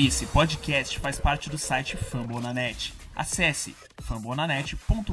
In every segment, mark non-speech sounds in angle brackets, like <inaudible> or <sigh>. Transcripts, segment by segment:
Esse podcast faz parte do site Fambonanet. Acesse fambonanet.com.br.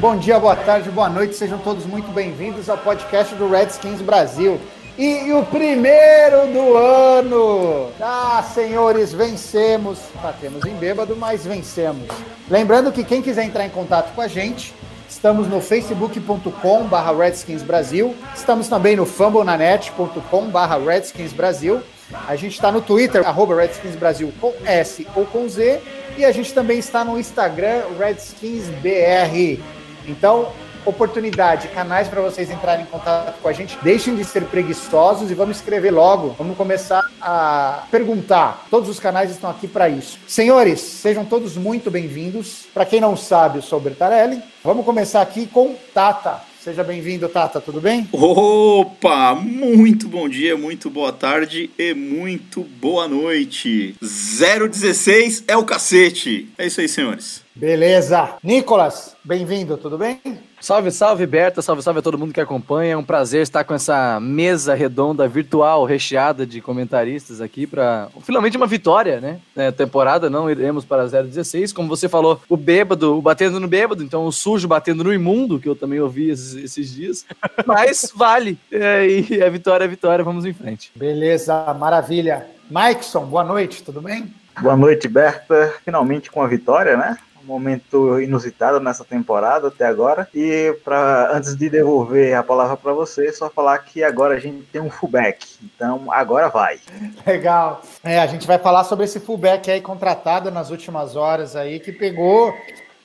Bom dia, boa tarde, boa noite, sejam todos muito bem-vindos ao podcast do Redskins Brasil. E, o primeiro do ano! Ah, senhores, vencemos! Batemos em bêbado, mas vencemos. Lembrando que quem quiser entrar em contato com a gente, estamos no facebook.com barra Redskins Brasil, estamos também no fambonanet.com barra Redskins Brasil, a gente está no Twitter, arroba Redskins Brasil com S ou com Z, e a gente também está no Instagram, RedskinsBR. Então, oportunidade, canais para vocês entrarem em contato com a gente. Deixem de ser preguiçosos e vamos escrever logo. Vamos começar a perguntar. Todos os canais estão aqui para isso. Senhores, sejam todos muito bem-vindos. Para quem não sabe, eu sou o Bertarelli. Vamos começar aqui com Tata. Seja bem-vindo, Tata, tudo bem? Opa! Muito bom dia, muito boa tarde e muito boa noite. 016 é o cacete. É isso aí, senhores. Beleza. Nicolas, bem-vindo, tudo bem? Salve, salve, Berta, salve, salve a todo mundo que acompanha. É um prazer estar com essa mesa redonda virtual recheada de comentaristas aqui para finalmente uma vitória, né? É, temporada, não iremos para 016. Como você falou, o bêbado, o batendo no bêbado, então o sujo batendo no imundo, que eu também ouvi esses, esses dias. <laughs> Mas vale. É, e a vitória é vitória, vamos em frente. Beleza, maravilha. Maikson, boa noite, tudo bem? Boa noite, Berta. Finalmente com a vitória, né? Momento inusitado nessa temporada até agora. E para antes de devolver a palavra para você, só falar que agora a gente tem um fullback. Então agora vai. Legal. É, a gente vai falar sobre esse fullback aí contratado nas últimas horas aí, que pegou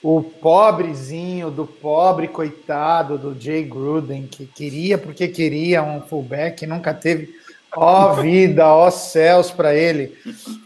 o pobrezinho do pobre coitado do Jay Gruden, que queria porque queria um fullback, nunca teve. Ó vida, ó céus para ele.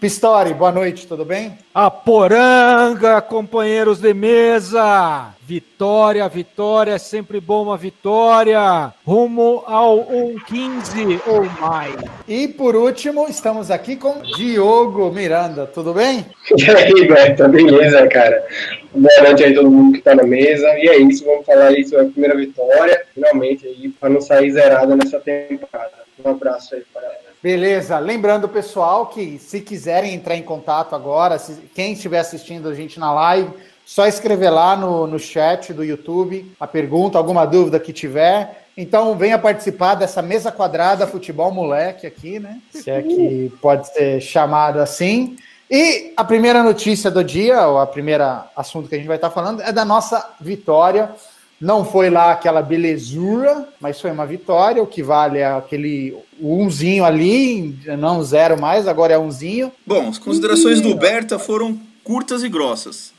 Pistori, boa noite, tudo bem? A poranga, companheiros de mesa. Vitória, vitória, é sempre bom uma vitória. Rumo ao 1-15 ou mais. E por último, estamos aqui com Diogo Miranda, tudo bem? E aí, Berta, beleza, cara? Boa noite aí todo mundo que tá na mesa. E é isso, vamos falar aí sobre a primeira vitória, finalmente aí, para não sair zerada nessa temporada. Um abraço aí para. Beleza. Lembrando, pessoal, que se quiserem entrar em contato agora, se, quem estiver assistindo a gente na live, só escrever lá no, no chat do YouTube a pergunta, alguma dúvida que tiver. Então, venha participar dessa mesa quadrada futebol moleque aqui, né? Se é que pode ser chamado assim. E a primeira notícia do dia, ou a primeira assunto que a gente vai estar falando, é da nossa vitória. Não foi lá aquela belezura, mas foi uma vitória. O que vale é aquele umzinho ali, não zero mais, agora é umzinho. Bom, as considerações do Berta foram curtas e grossas.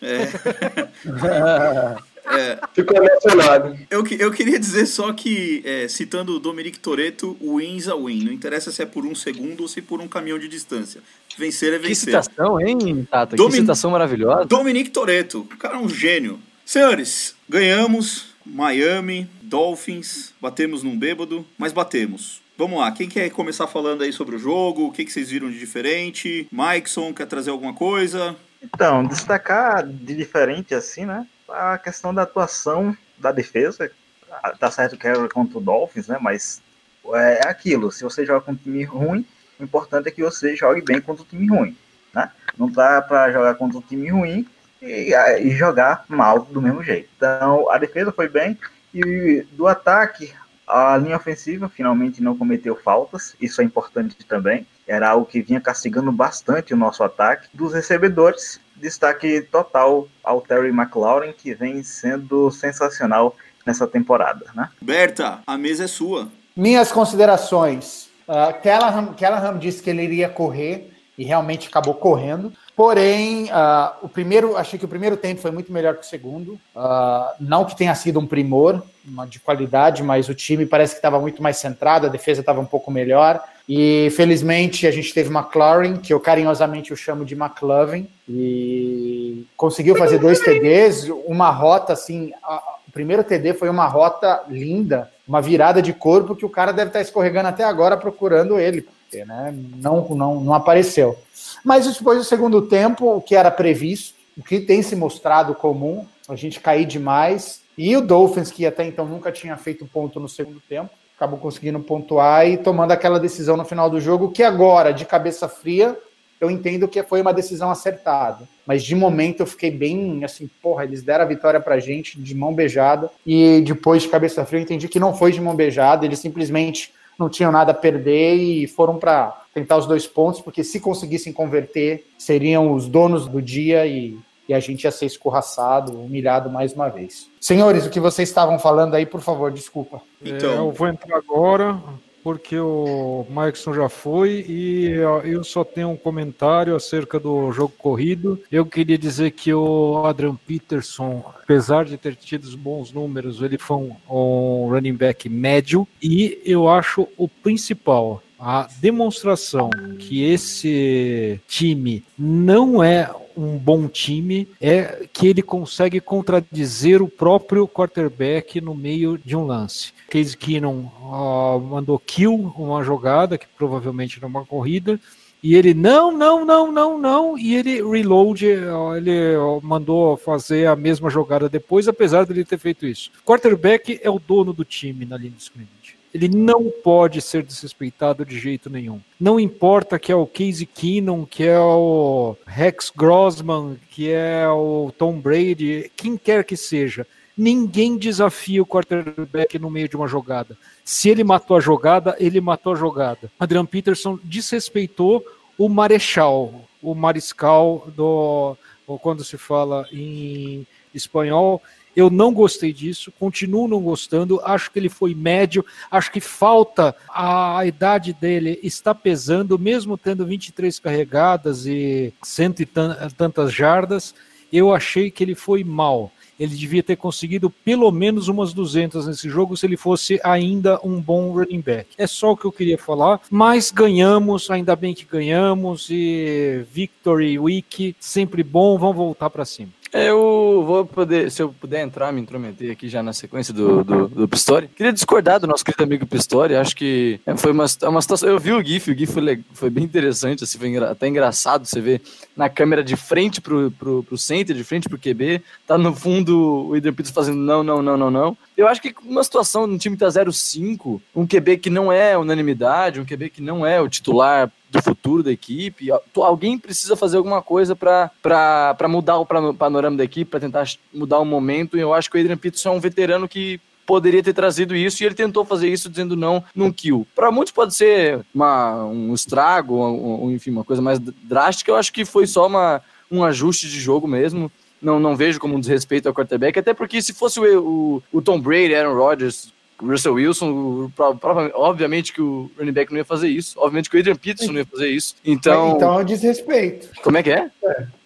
<laughs> É, Ficou emocionado. eu, que- eu queria dizer só que, é, citando o Dominic Toretto, wins a win. Não interessa se é por um segundo ou se por um caminhão de distância. Vencer é Que vencer. citação, hein, Tata? Domin- Que citação maravilhosa. Dominic Toretto, o cara é um gênio. Senhores, ganhamos Miami, Dolphins, batemos num bêbado, mas batemos. Vamos lá, quem quer começar falando aí sobre o jogo? O que, que vocês viram de diferente? Mikeson, quer trazer alguma coisa? Então, destacar de diferente assim, né? A questão da atuação da defesa. Tá certo que era contra o Dolphins, né? Mas é aquilo. Se você joga com um time ruim, o importante é que você jogue bem contra o time ruim, né? Não tá para jogar contra o time ruim e, e jogar mal do mesmo jeito. Então, a defesa foi bem e do ataque a linha ofensiva finalmente não cometeu faltas, isso é importante também. Era algo que vinha castigando bastante o nosso ataque. Dos recebedores, destaque total ao Terry McLaurin, que vem sendo sensacional nessa temporada, né? Berta, a mesa é sua. Minhas considerações. Uh, Callahan, Callahan disse que ele iria correr e realmente acabou correndo. Porém, uh, o primeiro, achei que o primeiro tempo foi muito melhor que o segundo. Uh, não que tenha sido um primor de qualidade, mas o time parece que estava muito mais centrado, a defesa estava um pouco melhor. E felizmente a gente teve McLaurin, que eu carinhosamente chamo de McLovin, e conseguiu fazer dois TDs, uma rota assim. a- O primeiro TD foi uma rota linda, uma virada de corpo que o cara deve estar escorregando até agora procurando ele, né, não, não, não apareceu. Mas depois do segundo tempo, o que era previsto, o que tem se mostrado comum, a gente cair demais. E o Dolphins, que até então nunca tinha feito ponto no segundo tempo, acabou conseguindo pontuar e tomando aquela decisão no final do jogo, que agora, de cabeça fria, eu entendo que foi uma decisão acertada. Mas de momento eu fiquei bem assim, porra, eles deram a vitória pra gente de mão beijada. E depois de cabeça fria eu entendi que não foi de mão beijada, eles simplesmente não tinham nada a perder e foram para tentar os dois pontos, porque se conseguissem converter, seriam os donos do dia e, e a gente ia ser escorraçado, humilhado mais uma vez. Senhores, o que vocês estavam falando aí, por favor, desculpa. Então, É, eu vou entrar agora, porque o Markson já foi e eu só tenho um comentário acerca do jogo corrido. Eu queria dizer que o Adrian Peterson, apesar de ter tido bons números, ele foi um, um running back médio e eu acho o principal. A demonstração que esse time não é um bom time é que ele consegue contradizer o próprio quarterback no meio de um lance. Case Keenum ó, mandou kill uma jogada, que provavelmente era uma corrida, e ele não, não, não, não, não, e ele reload, ó, ele ó, mandou fazer a mesma jogada depois, apesar dele ter feito isso. Quarterback é o dono do time na linha de scrimmage. Ele não pode ser desrespeitado de jeito nenhum. Não importa que é o Casey Keenum, que é o Rex Grossman, que é o Tom Brady, quem quer que seja. Ninguém desafia o quarterback no meio de uma jogada. Se ele matou a jogada, ele matou a jogada. Adrian Peterson desrespeitou o Marechal, o mariscal do quando se fala em espanhol. Eu não gostei disso, continuo não gostando. Acho que ele foi médio, acho que falta a, idade dele está pesando, mesmo tendo 23 carregadas e cento e tan- tantas jardas. Eu achei que ele foi mal. Ele devia ter conseguido pelo menos umas 200 nesse jogo se ele fosse ainda um bom running back. É só o que eu queria falar, mas ganhamos, ainda bem que ganhamos e Victory Week, sempre bom, vamos voltar para cima. Eu vou poder, se eu puder entrar, me intrometer aqui já na sequência do, do, do Pistori. Queria discordar do nosso querido amigo Pistori. Acho que é, foi uma, uma situação. Eu vi o GIF, o GIF foi, foi bem interessante, assim, foi até engraçado você ver na câmera de frente pro, pro, pro center, de frente pro QB. Tá no fundo o Adrian Peters fazendo não, não, não, não, não. Eu acho que uma situação num time que tá 0-5, um QB que não é unanimidade, um QB que não é o titular do futuro da equipe. Alguém precisa fazer alguma coisa para mudar o panorama da equipe, para tentar mudar o momento. E eu acho que o Adrian Peterson é um veterano que poderia ter trazido isso e ele tentou fazer isso dizendo não num kill. Para muitos pode ser uma, um estrago, ou, enfim, uma coisa mais drástica. Eu acho que foi só uma, um ajuste de jogo mesmo. Não, não vejo como um desrespeito ao quarterback, até porque se fosse o, o, o Tom Brady, Aaron Rodgers, Russell Wilson, o- pro- provavelmente- obviamente que o running back não ia fazer isso, obviamente que o Adrian Peterson não ia fazer isso. Então, Então é o desrespeito. como é que é?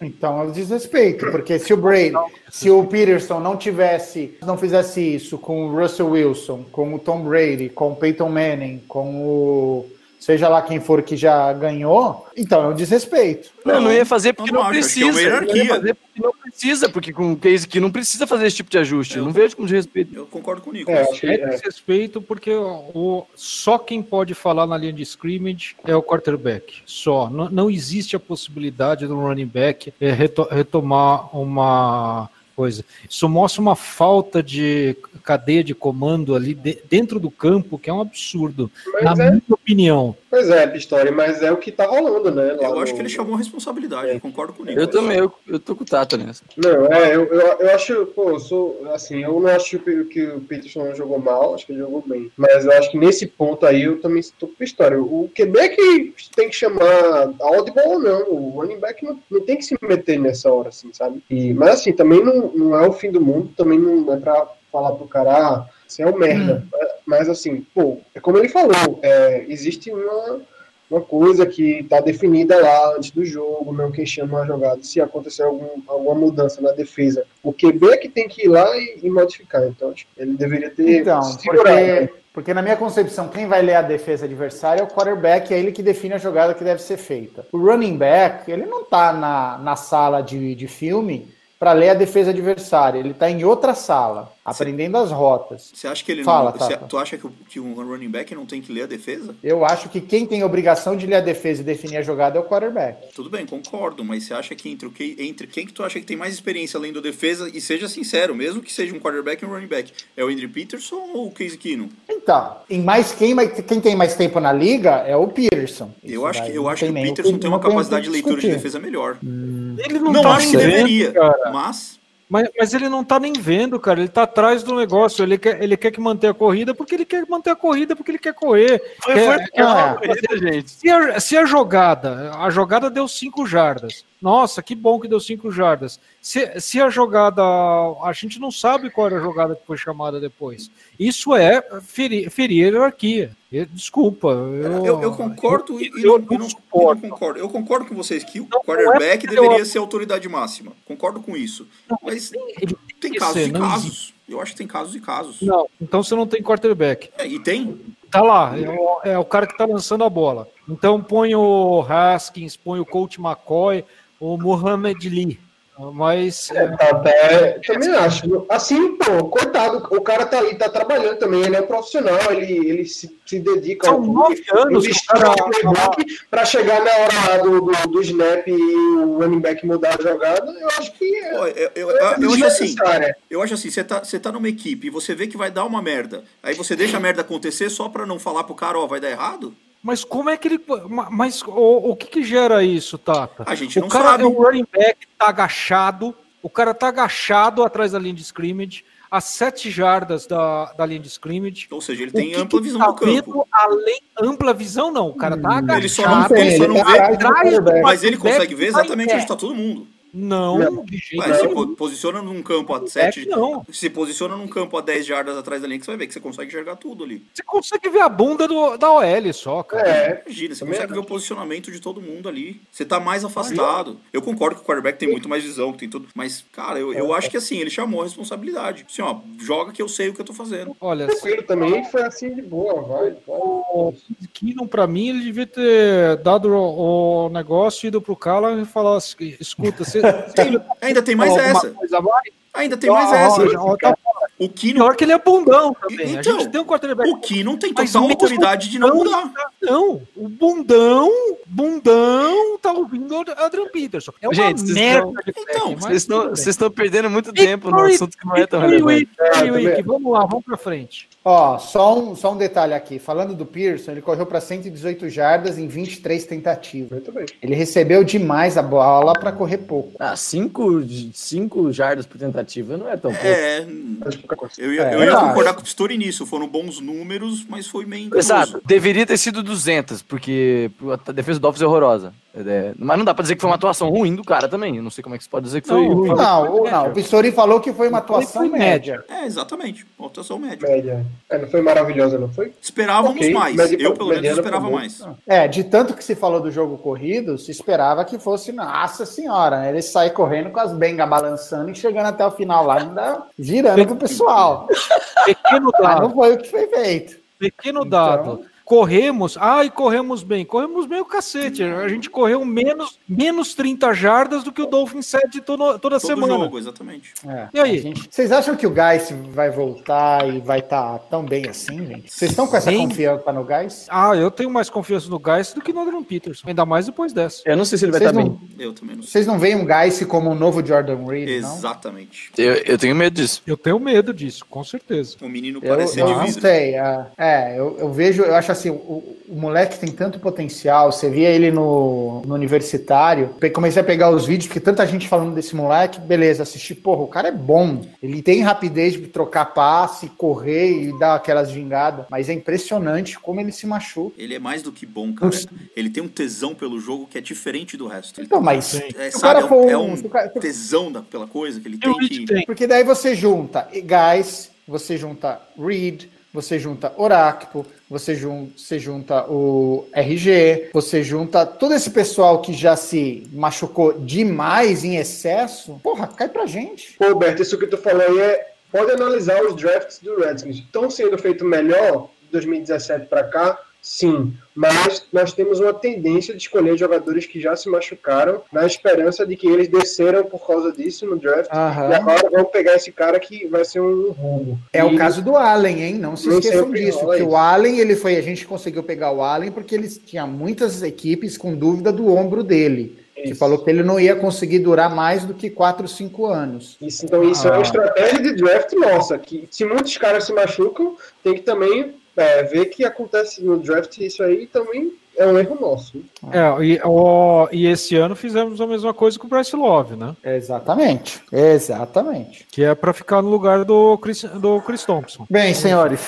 Então é o desrespeito, porque se o Brady, se o Peterson não tivesse, não fizesse isso com o Russell Wilson, com o Tom Brady, com o Peyton Manning, com o seja lá quem for que já ganhou, então é um desrespeito. Não, não ia fazer porque eu não, não é precisa. uma Não ia fazer porque não precisa, porque com o case que não precisa fazer esse tipo de ajuste. Eu- não vejo como desrespeito. Eu concordo com o Nicolas. É, que É é. desrespeito porque o, só quem pode falar na linha de scrimmage é o quarterback. Só. Não, não existe a possibilidade do running back é, reto- retomar uma coisa. Isso mostra uma falta de cadeia de comando ali de- dentro do campo, que é um absurdo, na é, minha opinião. Pois é, Pistori, mas é o que tá rolando, né? Eu acho no- que ele chamou a responsabilidade, eu concordo Nicolas. Eu também, eu, eu tô com o Tata nessa. Não, é, eu, eu, eu acho, pô, eu sou, assim, eu não acho que, que o Peterson jogou mal, acho que ele jogou bem. Mas eu acho que nesse ponto aí eu também estou com a história. O QB é que tem que chamar audible ou não, o running back não, não tem que se meter nessa hora, assim, sabe? E, mas assim, também não, não é o fim do mundo, também não é pra falar pro cara, ah, você é um merda. Mas, mas, assim, pô, é como ele falou, é, existe uma uma coisa que está definida lá antes do jogo, não quem chama a jogada. Se acontecer algum, alguma mudança na defesa, o QB é que tem que ir lá e, e modificar. Então, acho que ele deveria ter Então, segurado, né? porque, porque na minha concepção, quem vai ler a defesa adversária é o quarterback, é ele que define a jogada que deve ser feita. O running back, ele não tá na, na sala de, de filme para ler a defesa adversária. Ele tá em outra sala, aprendendo as rotas. Você acha que ele Fala, não. você- tu acha que, o- que um running back não tem que ler a defesa? Eu acho que quem tem obrigação de ler a defesa e definir a jogada é o quarterback. Tudo bem, concordo, mas você acha que entre, o que entre quem que tu acha que tem mais experiência além da defesa, e seja sincero, mesmo que seja um quarterback e um running back, é o Andrew Peterson ou o Case Keenum? Então, em mais quem, quem tem mais tempo na liga é o Peterson. Eu Isso acho que, eu acho que o Peterson tem uma tem o capacidade de leitura de defesa melhor. Ele não, Não, tá acho que deveria, cara. mas Mas, mas ele não tá nem vendo, cara. Ele tá atrás do negócio. Ele quer, ele quer que manter a corrida porque ele quer manter a corrida porque ele quer correr. Foi, Quer- foi, quer- ah, corrida, gente. Se a, se a jogada, a jogada deu 5 jardas. Nossa, que bom que deu 5 jardas. Se, se a jogada, a gente não sabe qual era a jogada que foi chamada depois. Isso é ferir, ferir a hierarquia. Desculpa. Eu, eu, eu concordo e eu não, e não- suporto. não concordo. Eu concordo com vocês que o Não, quarterback não é deveria ser autoridade máxima. Concordo com isso. Mas tem que casos ser, e não casos. Eu acho que tem casos e casos. Não, então você não tem quarterback. É, e tem. Tá lá, é o, é o cara que tá lançando a bola. Então põe o Haskins, põe o Coach McCoy, o Mohamed Lee. Mas é, Até, também acho. Assim, pô, coitado, o cara tá ali, tá trabalhando também, ele é um profissional, ele, ele se, se dedica são ao nove anos playbook pra chegar na hora do, do, do snap e o running back mudar a jogada, eu acho que é, Pô, eu, eu, é eu, acho assim. Eu acho assim, você tá, você tá numa equipe e você vê que vai dar uma merda. Aí você deixa a merda acontecer só pra não falar pro cara, ó, vai dar errado? Mas como é que ele. ma- Mas o, o que, que gera isso, Tata? A gente o não cara sabe. é um running back, tá agachado. O cara tá agachado atrás da linha de scrimmage, a sete jardas da, da linha de scrimmage. Ou seja, ele O tem que ampla que visão tá do campo. além ampla visão, não. O cara tá agachado. Ele só não, ele só não tá vê. atrás. Mas ele consegue ver exatamente onde está todo mundo. Não, de jeito Ué, se nenhum. posiciona num campo a Quarterback, 7. não. Se posiciona num campo a 10 jardas atrás da linha, que você vai ver que você consegue enxergar tudo ali. Você consegue ver a bunda do, da OL só, cara. É, Imagina, você Também consegue ver o posicionamento de todo mundo ali. Você tá mais afastado. Eu concordo que o quarterback tem muito mais visão, tem tudo. Mas, cara, eu, eu acho que assim, ele chamou a responsabilidade. Assim, ó, joga que eu sei o que eu tô fazendo. Olha, tranquilo também, foi assim de boa, vai. o Keenum, pra mim, ele devia ter dado o, negócio, ido pro Cala e falar escuta, você <laughs> Tem, ainda tem mais essa. a? Ainda tem mais Ó, essa. tá O Kino, Pior que ele é bundão também. a Então, gente tem um quarterback. o Kino tem Mas total autoridade de não mudar. Não, o bundão, bundão tá ouvindo o Adrian Peterson. É uma Gente, vocês merda estão- Então, Vocês estão, perdendo muito tempo no assunto que não é tão relevante. Ah, Week. também. Vamos lá, vamos pra frente. Ó, só um, só um detalhe aqui. Falando do Pearson, ele correu para 118 jardas em 23 tentativas. Muito bem. Ele recebeu demais a bola para correr pouco. Ah, cinco, cinco jardas por tentativa não é tão pouco. É, eu ia, É, eu ia eu concordar acho. com o Pistori nisso. Foram bons números, mas foi meio enganoso. Exato, deveria ter sido 200, porque a defesa do Dolphins é horrorosa. É, mas não dá pra dizer que foi uma atuação ruim do cara também. Eu não sei como é que você pode dizer que foi Não, ruim. foi- Não, o- não, o Pistori falou que foi uma atuação Foi média. É, exatamente. Atuação média. Média. É, não foi maravilhosa, não foi? Esperávamos Ok, mais. média Eu, pelo menos, esperava mais. É, de tanto que se falou do jogo corrido, se esperava que fosse, nossa senhora, né? ele sair correndo com as bengas balançando e chegando até o final lá, ainda girando pro pessoal. Pequeno Mas dado. não foi o que foi feito. Pequeno dado. Corremos, ai, corremos bem. Corremos bem o cacete. A gente correu menos, menos 30 jardas do que o Dolphin 7 toda, toda Todo semana. jogo, exatamente. É, E aí? gente- Vocês acham que o Gás vai voltar e vai estar tão bem assim, gente? Vocês estão com essa Sim. confiança no Gás? Ah, eu tenho mais confiança no Geist do que no Adrian Peterson. Ainda mais depois dessa. Eu não sei se ele vai Vocês estar não, bem. Eu também não sei. vocês não veem um Gás como um novo Jordan Reed, não? Exatamente. Eu, eu tenho medo disso. Eu tenho medo disso, com certeza. O menino Eu, parece eu de não sei. É, é, eu, eu vejo, eu acho assim, o, o moleque tem tanto potencial. Você via ele no, no universitário. Comecei a pegar os vídeos, porque tanta gente falando desse moleque, beleza, assisti, porra, o cara é bom. Ele tem rapidez de trocar passe, correr e dar aquelas gingadas. Mas é impressionante como ele se machuca. Ele é mais do que bom, cara. Ele tem um tesão pelo jogo que é diferente do resto. Então, mas é, se o sabe, cara é um- um o cara- tesão da, pela coisa que ele tem que. tem. Porque daí você junta Guys, você junta Reed, você junta Oracpo, você, jun você junta o RG, você junta todo esse pessoal que já se machucou demais em excesso. Porra, cai pra gente. Pô, Roberto, isso que tu falou aí é. Pode analisar os drafts do Redskins. Estão sendo feitos melhor de 2017 para cá, Sim, mas nós temos uma tendência de escolher jogadores que já se machucaram na esperança de que eles desceram por causa disso no draft Aham. e agora vamos pegar esse cara que vai ser um roubo. É o E- caso do Allen, hein? Não se esqueçam disso. Que o. Allen, ele foi. A gente conseguiu pegar o Allen porque eles tinha muitas equipes com dúvida do ombro dele. Que Isso. falou que ele não ia conseguir durar mais do que 4, 5 anos. Isso, então isso é uma estratégia de draft nossa, que se muitos caras se machucam, tem que também é, ver que acontece no draft isso aí também é um erro nosso. É, e, ó, e esse ano fizemos a mesma coisa com o Bryce Love, né? Exatamente. Exatamente. Que é pra ficar no lugar do Chris, do Chris Thompson. Bem, senhores.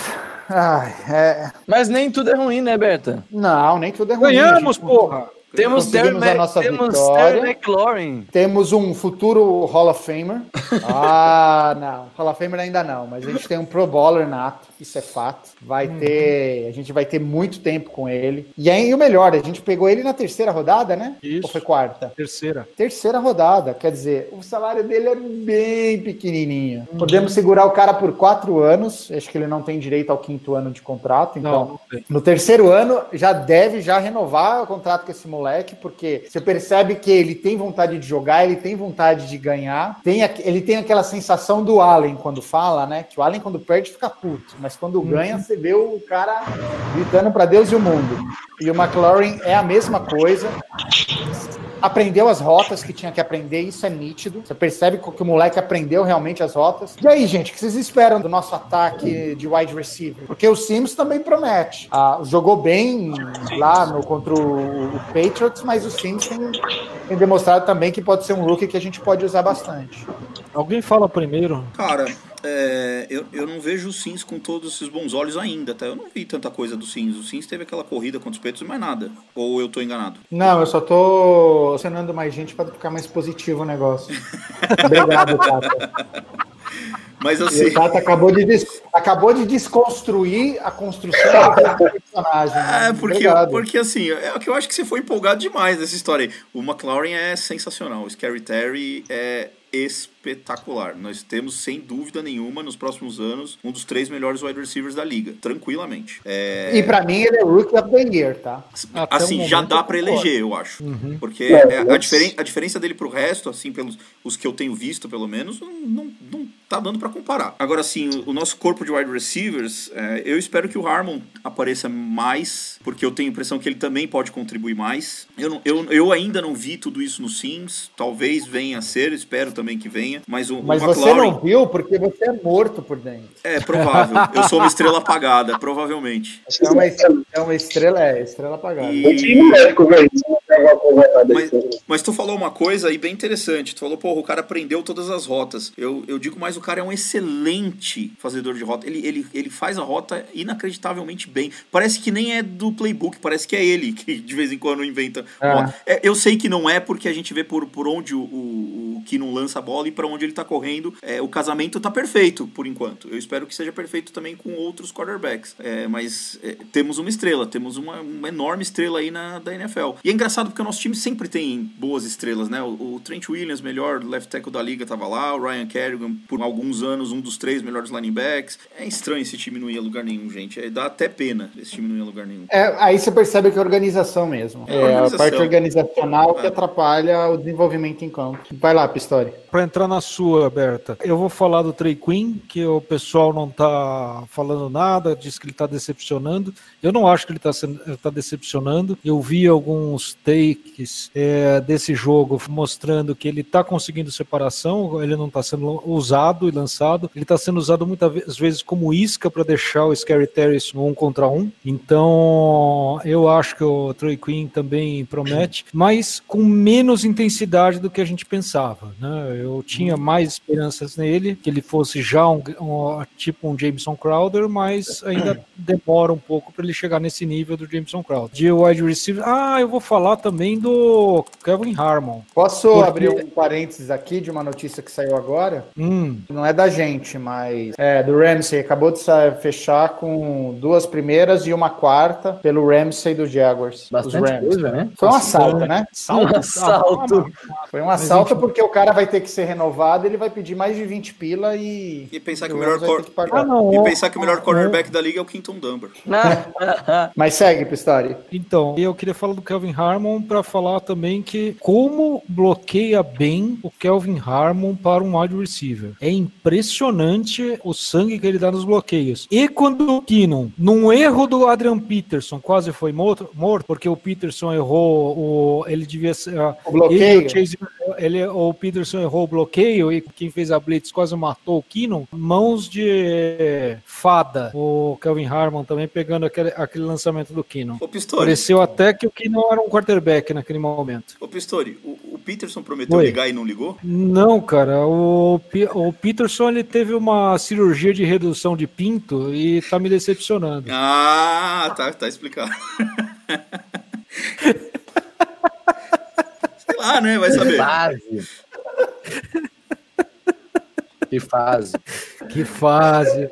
Ai, é... Mas nem tudo é ruim, né, Berta? Não, nem tudo é ruim. Ganhamos, gente. porra! Temos Conseguimos Terry a nossa temos vitória. McLaurin. Temos um futuro Hall of Famer. Ah, <laughs> não. Hall of Famer ainda não, mas a gente tem um Pro Bowler nato, isso é fato. Vai ter, a gente vai ter muito tempo com ele. E aí o melhor, a gente pegou ele na terceira rodada, né? Isso. Ou foi quarta? Terceira. Terceira rodada, quer dizer, o salário dele é bem pequenininho. Podemos segurar o cara por quatro anos. Acho que ele não tem direito ao quinto ano de contrato, então Não, não no terceiro ano, já deve já renovar o contrato com esse moleque, porque você percebe que ele tem vontade de jogar, ele tem vontade de ganhar. Tem, ele tem aquela sensação do Allen quando fala, né? Que o Allen, quando perde, fica puto. Mas quando ganha, você vê o cara gritando para Deus e o mundo. E o McLaurin é a mesma coisa. Aprendeu as rotas que tinha que aprender, isso é nítido. Você percebe que o moleque aprendeu realmente as rotas. E aí, gente, o que vocês esperam do nosso ataque de wide receiver? Porque o Sims também promete. Ah, jogou bem lá no, contra o, o Patriots, mas o Sims tem, tem demonstrado também que pode ser um rookie que a gente pode usar bastante. Alguém fala primeiro. Cara, é, eu, eu não vejo o Sims com todos esses bons olhos ainda, tá? Eu não vi tanta coisa do Sims. O Sims teve aquela corrida contra os Peitos e mais nada. Ou eu tô enganado? Não, eu só tô acionando mais gente para ficar mais positivo o negócio. <laughs> Obrigado, Tata. <laughs> Mas assim, o Tata acabou de, des- acabou de desconstruir a construção do <laughs> personagem. né? é porque, Obrigado. porque assim, é o que eu acho que você foi empolgado demais nessa história aí. O McLaurin é sensacional. O Scary Terry é espetacular. Nós temos, sem dúvida nenhuma, nos próximos anos, um dos três melhores wide receivers da liga. Tranquilamente. É, E pra mim ele é Rookie of the Year, tá? Até assim, já dá concordo. eleger, eu acho. Porque É, é, a, diferen, a diferença dele pro resto, assim, pelos os que eu tenho visto, pelo menos, não, não, não tá dando pra comparar. Agora, assim, o, o nosso corpo de wide receivers, é, eu espero que o Harmon apareça mais, porque eu tenho a impressão que ele também pode contribuir mais. Eu, não- eu, eu ainda não vi tudo isso no Sims, talvez venha a ser, espero também que venha, mas o, Mas o você não viu porque você é morto por dentro. É provável, eu sou uma estrela apagada, provavelmente. É uma, é uma estrela, é, estrela apagada. E- Mas, mas tu falou uma coisa aí bem interessante. Tu falou, porra, o cara aprendeu todas as rotas. Eu, eu digo mais, o cara é um excelente fazedor de rota. Ele, ele, ele faz a rota inacreditavelmente bem. Parece que nem é do playbook, parece que é ele que de vez em quando inventa. Rota. É, eu sei que não é porque a gente vê por, por onde o, o, o Kino lança a bola e para onde ele tá correndo. É, o casamento tá perfeito por enquanto. Eu espero que seja perfeito também com outros quarterbacks. É, mas é, temos uma estrela, temos uma, uma enorme estrela aí na, da NFL. E é engraçado porque o nosso time sempre tem boas estrelas, né? O, o Trent Williams, melhor left tackle da liga, tava lá. O Ryan Kerrigan, por alguns anos, um dos três melhores linebackers. É estranho esse time não ir a lugar nenhum, gente. É, dá até pena esse time não ir a lugar nenhum. É, aí você percebe que é organização mesmo. É É, a organização. parte organizacional que É. atrapalha o desenvolvimento em campo. Vai lá, Pra entrar na sua, Berta, eu vou falar do Trey Queen, que o pessoal não tá falando nada, diz que ele tá decepcionando. Eu não acho que ele tá, tá decepcionando. Eu vi alguns takes é, desse jogo mostrando que ele tá conseguindo separação, ele não tá sendo usado e lançado, ele tá sendo usado muitas ve- vezes como isca para deixar o Scary Terry no um contra um. Então, eu acho que o Trey Queen também promete, mas com menos intensidade do que a gente pensava. Né? Eu tinha mais esperanças nele, que ele fosse já um, um- tipo um Jameson Crowder, mas ainda <clears throat> demora um pouco para ele chegar nesse nível do Jameson Crowder. De wide receiver, ah, eu vou falar também do Kevin Harmon. Posso Porque- abrir um parênteses aqui de uma notícia que saiu agora? Hum, Não é da gente, mas é do Ramsey. Acabou de fechar com duas primeiras e uma quarta pelo Ramsey do Jaguars. Bastante Rams. coisa, né? Foi um assalto, né? salto, Um assalto. Foi um assalto porque o o cara vai ter que ser renovado, ele vai pedir mais de 20 pila e. E pensar que o melhor cor- que. Ah, não. E pensar que o melhor cornerback da liga é o Quinton Dunbar. <laughs> Mas segue, Pistori. Então, eu queria falar do Kelvin Harmon para falar também que como bloqueia bem o Kelvin Harmon para um wide receiver. É impressionante o sangue que ele dá nos bloqueios. E quando o Keenum, num erro do Adrian Peterson, quase foi morto, morto porque o Peterson errou o ele devia ser ah, O bloqueio. ele, o, Chase- ele- o Peterson errou o bloqueio e quem fez a blitz quase matou o Keenum. Mãos de fada. O Kelvin Harmon também pegando aquele, aquele lançamento do Keenum. Ô Pistori, Pareceu até que o Keenum era um quarterback naquele momento. ô Pistori, o, o Peterson prometeu Oi. ligar e não ligou? Não, cara, o, o Peterson ele teve uma cirurgia de redução de pinto e tá me decepcionando. Ah, tá, tá explicado. <laughs> Sei lá, né? Vai saber. Fase. Que fase. Que fase.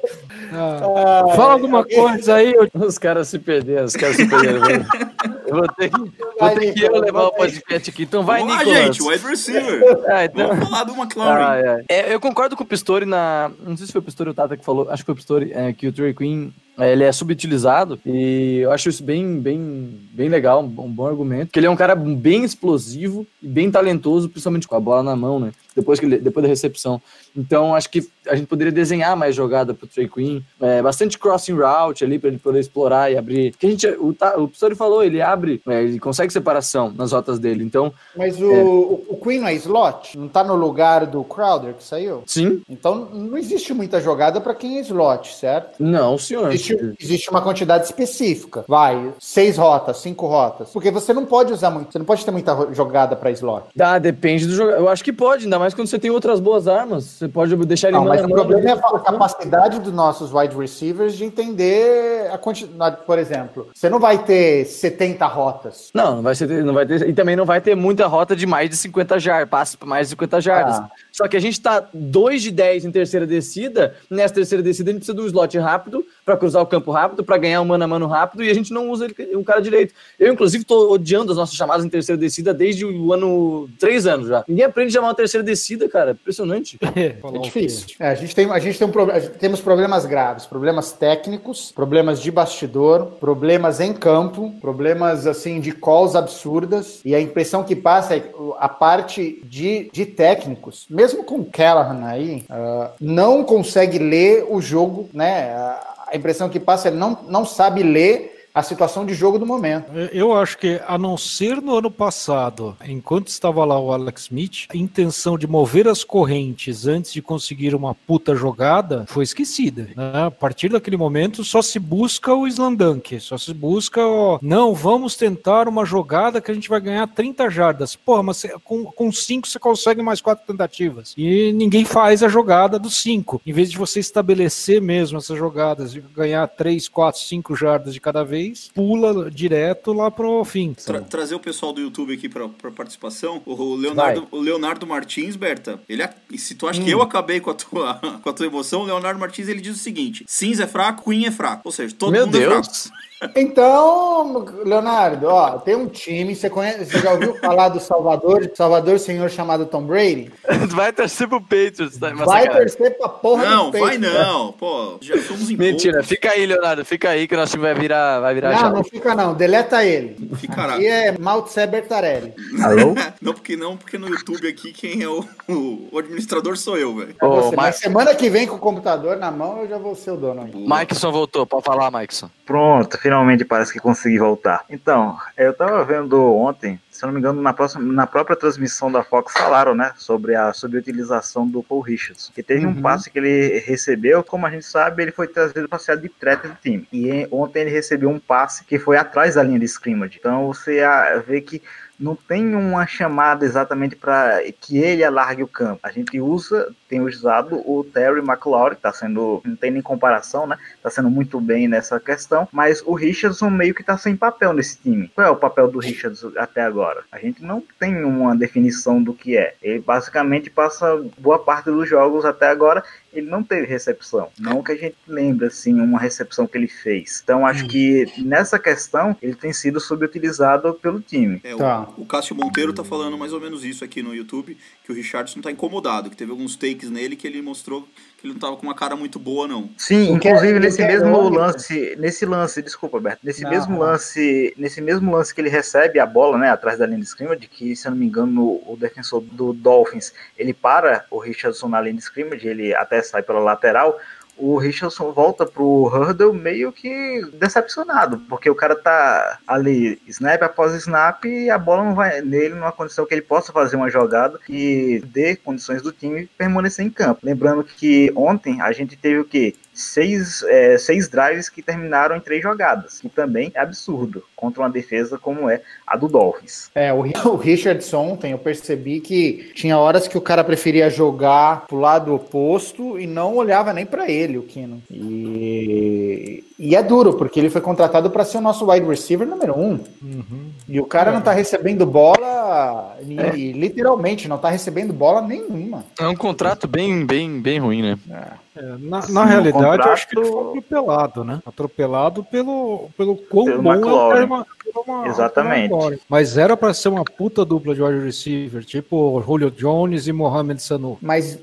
Ah, fala alguma coisa aí, Os caras se perderam, os caras se perderam. <laughs> Eu vou ter que, vou ter que eu levar o podcast aqui. Então vai, Vamos lá, Nicolas. gente, wide receiver. <laughs> Ah, então... Vamos falar do McLaren. Ai, ai. É, eu concordo com o Pistori na. Não sei se foi o Pistori ou o Tata que falou, acho que foi o Pistori, é, que o Trey Queen é, ele é subutilizado e eu acho isso bem, bem, bem legal, um bom, um bom argumento. Que ele é um cara bem explosivo e bem talentoso, principalmente com a bola na mão, né? Depois, que ele- depois da recepção. Então, acho que a gente poderia desenhar mais jogada pro Trey Queen, é, bastante crossing route ali para ele poder explorar e abrir. Que a gente, o, o falou, ele abre, é, ele consegue separação nas rotas dele. Então, Mas o, o, o Queen não é slot? Não tá no lugar do Crowder que saiu? sim, Então não existe muita jogada para quem é slot, certo? não, senhor. Existe, existe uma quantidade específica. Vai, seis rotas, cinco rotas. Porque você não pode usar muito, você não pode ter muita jogada para slot. Dá, depende do jogador. Eu acho que pode, ainda mais quando você tem outras boas armas. Você pode deixar ele Não, mas o problema é a capacidade dos nossos wide receivers de entender a quantidade. Por exemplo, você não vai ter 70 rotas. Não, não vai, ser, não vai ter. E também não vai ter muita rota de mais de 50 jardas, passe para mais de 50 jardas. Ah. Só que a gente tá 2 de 10 em terceira descida. Nessa terceira descida, a gente precisa de um slot rápido para cruzar o campo rápido, para ganhar um mano a mano rápido, e a gente não usa um cara direito. Eu, inclusive, tô odiando as nossas chamadas em terceira descida desde o ano. três anos já. Ninguém aprende a chamar uma terceira descida, cara. Impressionante. <laughs> É difícil. É, a gente tem, a gente tem um problema, temos problemas graves, problemas técnicos, problemas de bastidor, problemas em campo, problemas assim de calls absurdas. E a impressão que passa é a parte de, de técnicos, mesmo com o Callahan aí, ah, não consegue ler o jogo, né? A- impressão que passa é não, não sabe ler a situação de jogo do momento. Eu acho que, a não ser no ano passado, enquanto estava lá o Alex Smith, a intenção de mover as correntes antes de conseguir uma puta jogada foi esquecida. né? A partir daquele momento, só se busca o slandunk, só se busca o. Não, vamos tentar uma jogada que a gente vai ganhar 30 jardas. Porra, mas com, com 5 você consegue mais quatro tentativas. E ninguém faz a jogada dos 5. Em vez de você estabelecer mesmo essas jogadas, de ganhar 3, 4, 5 jardas de cada vez, pula direto lá pro fim. Tra- trazer o pessoal do YouTube aqui pra, pra participação. O Leonardo, o Leonardo Martins, Berta, ele, se tu acha Hum. que eu acabei com a, tua, <laughs> com a tua emoção, o Leonardo Martins ele diz o seguinte: cinza é fraco, Queen é fraco. Ou seja, todo Meu mundo é Deus. fraco. Então, Leonardo, ó, tem um time, você conhece, você já ouviu falar do Salvador, Salvador senhor chamado Tom Brady? Vai torcer pro Patriots, tá? Mas Vai sacanagem. torcer pra porra Não, do vai Patriots. não. Pô, já somos em Mentira, poucos. fica aí, Leonardo, fica aí que o nosso time vai virar, vai virar Não, chave. não fica não, deleta ele. Ficará. E é Maltse Bertarelli. Alô? <laughs> Não porque, não, porque no YouTube aqui quem é o, o, administrador sou eu, velho. Mas semana que vem com o computador na mão, eu já vou ser o dono aí. Mikeson voltou, pode falar, Mikeson. Pronto, finalmente parece que consegui voltar. Então, eu tava vendo ontem, se eu não me engano, na, próxima, na própria transmissão da Fox falaram, né, sobre a subutilização do Paul Richardson. Que teve um passe que ele recebeu, como a gente sabe, ele foi trazido para ser a deep threat do time. E ontem ele recebeu um passe que foi atrás da linha de scrimmage. Então você vê que não tem uma chamada exatamente para que ele alargue o campo. A gente usa, tem usado o Terry McLaurin, tá sendo, não tem nem comparação, né? Tá sendo muito bem nessa questão, mas o Richardson meio que tá sem papel nesse time. Qual é o papel do Richardson até agora? A gente não tem uma definição do que é. Ele basicamente passa boa parte dos jogos até agora ele não teve recepção. Não que a gente lembre, assim, uma recepção que ele fez. Então, acho Hum. que nessa questão, ele tem sido subutilizado pelo time. É, o- Tá. o, Cássio Monteiro tá falando mais ou menos isso aqui no YouTube, que o Richardson tá incomodado, que teve alguns takes nele que ele mostrou que ele não tava com uma cara muito boa, não. Sim, inclusive nesse mesmo lance, nesse lance, desculpa, Berto, nesse Não, mesmo não. lance, nesse mesmo lance que ele recebe a bola, né, atrás da linha de scrimmage, que se eu não me engano, o defensor do Dolphins, ele para o Richardson na linha de scrimmage, ele até sai pela lateral, o Richardson volta pro Hurdle meio que decepcionado, porque o cara tá ali, snap após snap, e a bola não vai nele numa condição que ele possa fazer uma jogada e dê condições do time permanecer em campo. Lembrando que ontem a gente teve o quê? Seis, é, seis drives que terminaram em três jogadas, que também é absurdo contra uma defesa como é a do Dolphins. É, o, o Richardson ontem eu percebi que tinha horas que o cara preferia jogar pro lado oposto e não olhava nem pra ele, o Kino. E, e é duro, porque ele foi contratado para ser o nosso wide receiver número um. Uhum. E o cara não tá recebendo bola, e, literalmente, não tá recebendo bola nenhuma. É um contrato bem, bem, bem ruim, né? É, na, Sim, na realidade, eu contrato- acho que ele foi atropelado, né? Atropelado pelo, pelo quão Pelo bom McLaurin. é o Terma- Terma- Exatamente. McLaurin. Mas era pra ser uma puta dupla de wide receiver, tipo Julio Jones e Mohamed Sanu. Mas.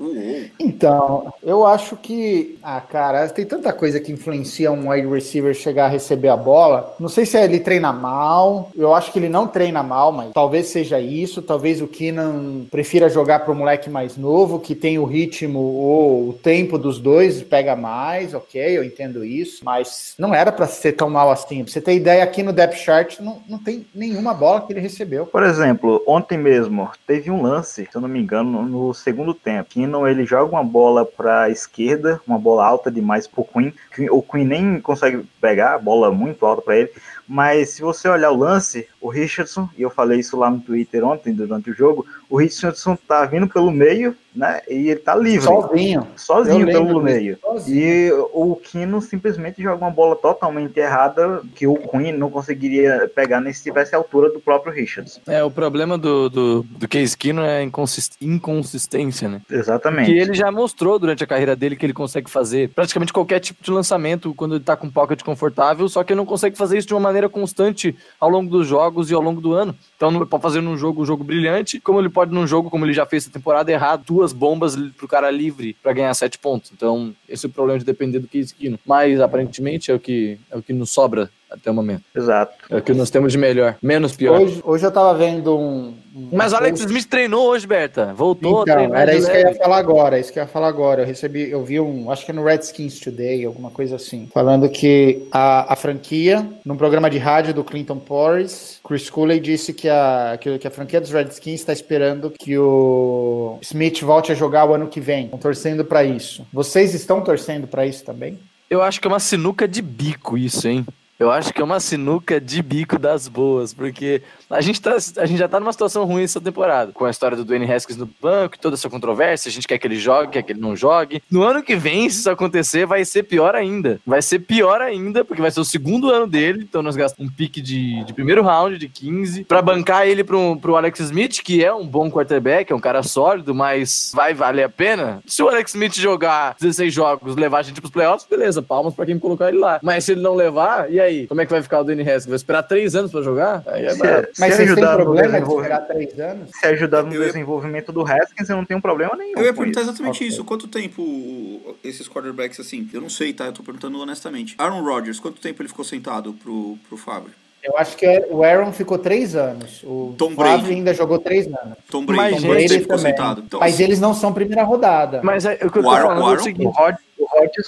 Então, eu acho que. Ah, cara, tem tanta coisa que influencia um wide receiver chegar a receber a bola. Não sei se ele treina mal. Eu acho que ele não treina mal, mas talvez seja isso. Talvez o Keenan prefira jogar para o moleque mais novo, que tem o ritmo ou o tempo dos dois, pega mais, ok, eu entendo isso. Mas não era para ser tão mal assim. Pra você ter ideia, aqui no depth chart não, não tem nenhuma bola que ele recebeu. Por exemplo, ontem mesmo teve um lance, se eu não me engano, no segundo tempo. Keenan ele joga uma bola para esquerda, uma bola alta demais pro Queen. que O Queen nem consegue pegar a bola muito alta para ele. Mas se você olhar o lance, o Richardson, e eu falei isso lá no Twitter ontem durante o jogo, o Richardson tá vindo pelo meio, né? E ele tá livre, Sozinho. sozinho pelo meio. sozinho. E o Kino simplesmente joga uma bola totalmente errada que o Queen não conseguiria pegar nem se tivesse a altura do próprio Richardson. É, o problema do, do, do Case Keenum é a inconsist- inconsistência, né? Exatamente. Que ele já mostrou durante a carreira dele que ele consegue fazer praticamente qualquer tipo de lançamento quando ele tá com um pocket confortável, só que ele não consegue fazer isso de uma maneira constante ao longo dos jogos e ao longo do ano. Então não pode fazer num jogo um jogo brilhante, como ele pode num jogo, como ele já fez essa temporada, errar duas bombas pro cara livre pra ganhar sete pontos. Então, esse é o problema de depender do Case Keenum. Mas aparentemente é o que é o que nos sobra até o momento. Exato. É o que nós temos de melhor, menos pior. Hoje, hoje eu tava vendo um. um Mas o Alex Smith treinou hoje, Berta. Voltou a Então, treinar era isso que eu ia falar agora, isso que eu ia falar agora. Eu recebi, eu vi um, acho que é no Redskins Today, alguma coisa assim, falando que a, a franquia, num programa de rádio do Clinton Porris, Chris Cooley disse que a, que, que a franquia dos Redskins está esperando que o Smith volte a jogar o ano que vem. Estão torcendo para isso. Vocês estão torcendo para isso também? Eu acho que é uma sinuca de bico isso, hein? Eu acho que é uma sinuca de bico das boas, porque a gente, tá, a gente já tá numa situação ruim essa temporada. Com a história do Dwayne Haskins no banco, toda essa controvérsia, a gente quer que ele jogue, quer que ele não jogue. No ano que vem, se isso acontecer, vai ser pior ainda. Vai ser pior ainda, porque vai ser o segundo ano dele, então nós gastamos um pique de, de primeiro round, de 15, pra bancar ele pro, pro Alex Smith, que é um bom quarterback, é um cara sólido, mas vai valer a pena? Se o Alex Smith jogar 16 jogos, levar a gente pros playoffs, beleza, palmas pra quem colocar ele lá. Mas se ele não levar, e aí? Como é que vai ficar o Dwayne Haskins? Vai esperar três anos pra jogar? Aí é Se, se Mas vocês têm ajudar no desenvolvimento, esperar três anos? se ajudar no ia- desenvolvimento do Haskins, eu não tenho problema nenhum. Eu ia perguntar isso. exatamente isso. Quanto tempo esses quarterbacks assim? Eu não sei, tá? Eu tô perguntando honestamente. Aaron Rodgers, quanto tempo ele ficou sentado pro, pro Fábio? Eu acho que o Aaron ficou três anos. O Tom Favre Brady. ainda jogou três anos. Tom Brady, Mas, tempo Ele ficou também. sentado? Então, Mas eles não são primeira rodada. Mas é, o que eu tô O Aaron- falando o é o seguinte.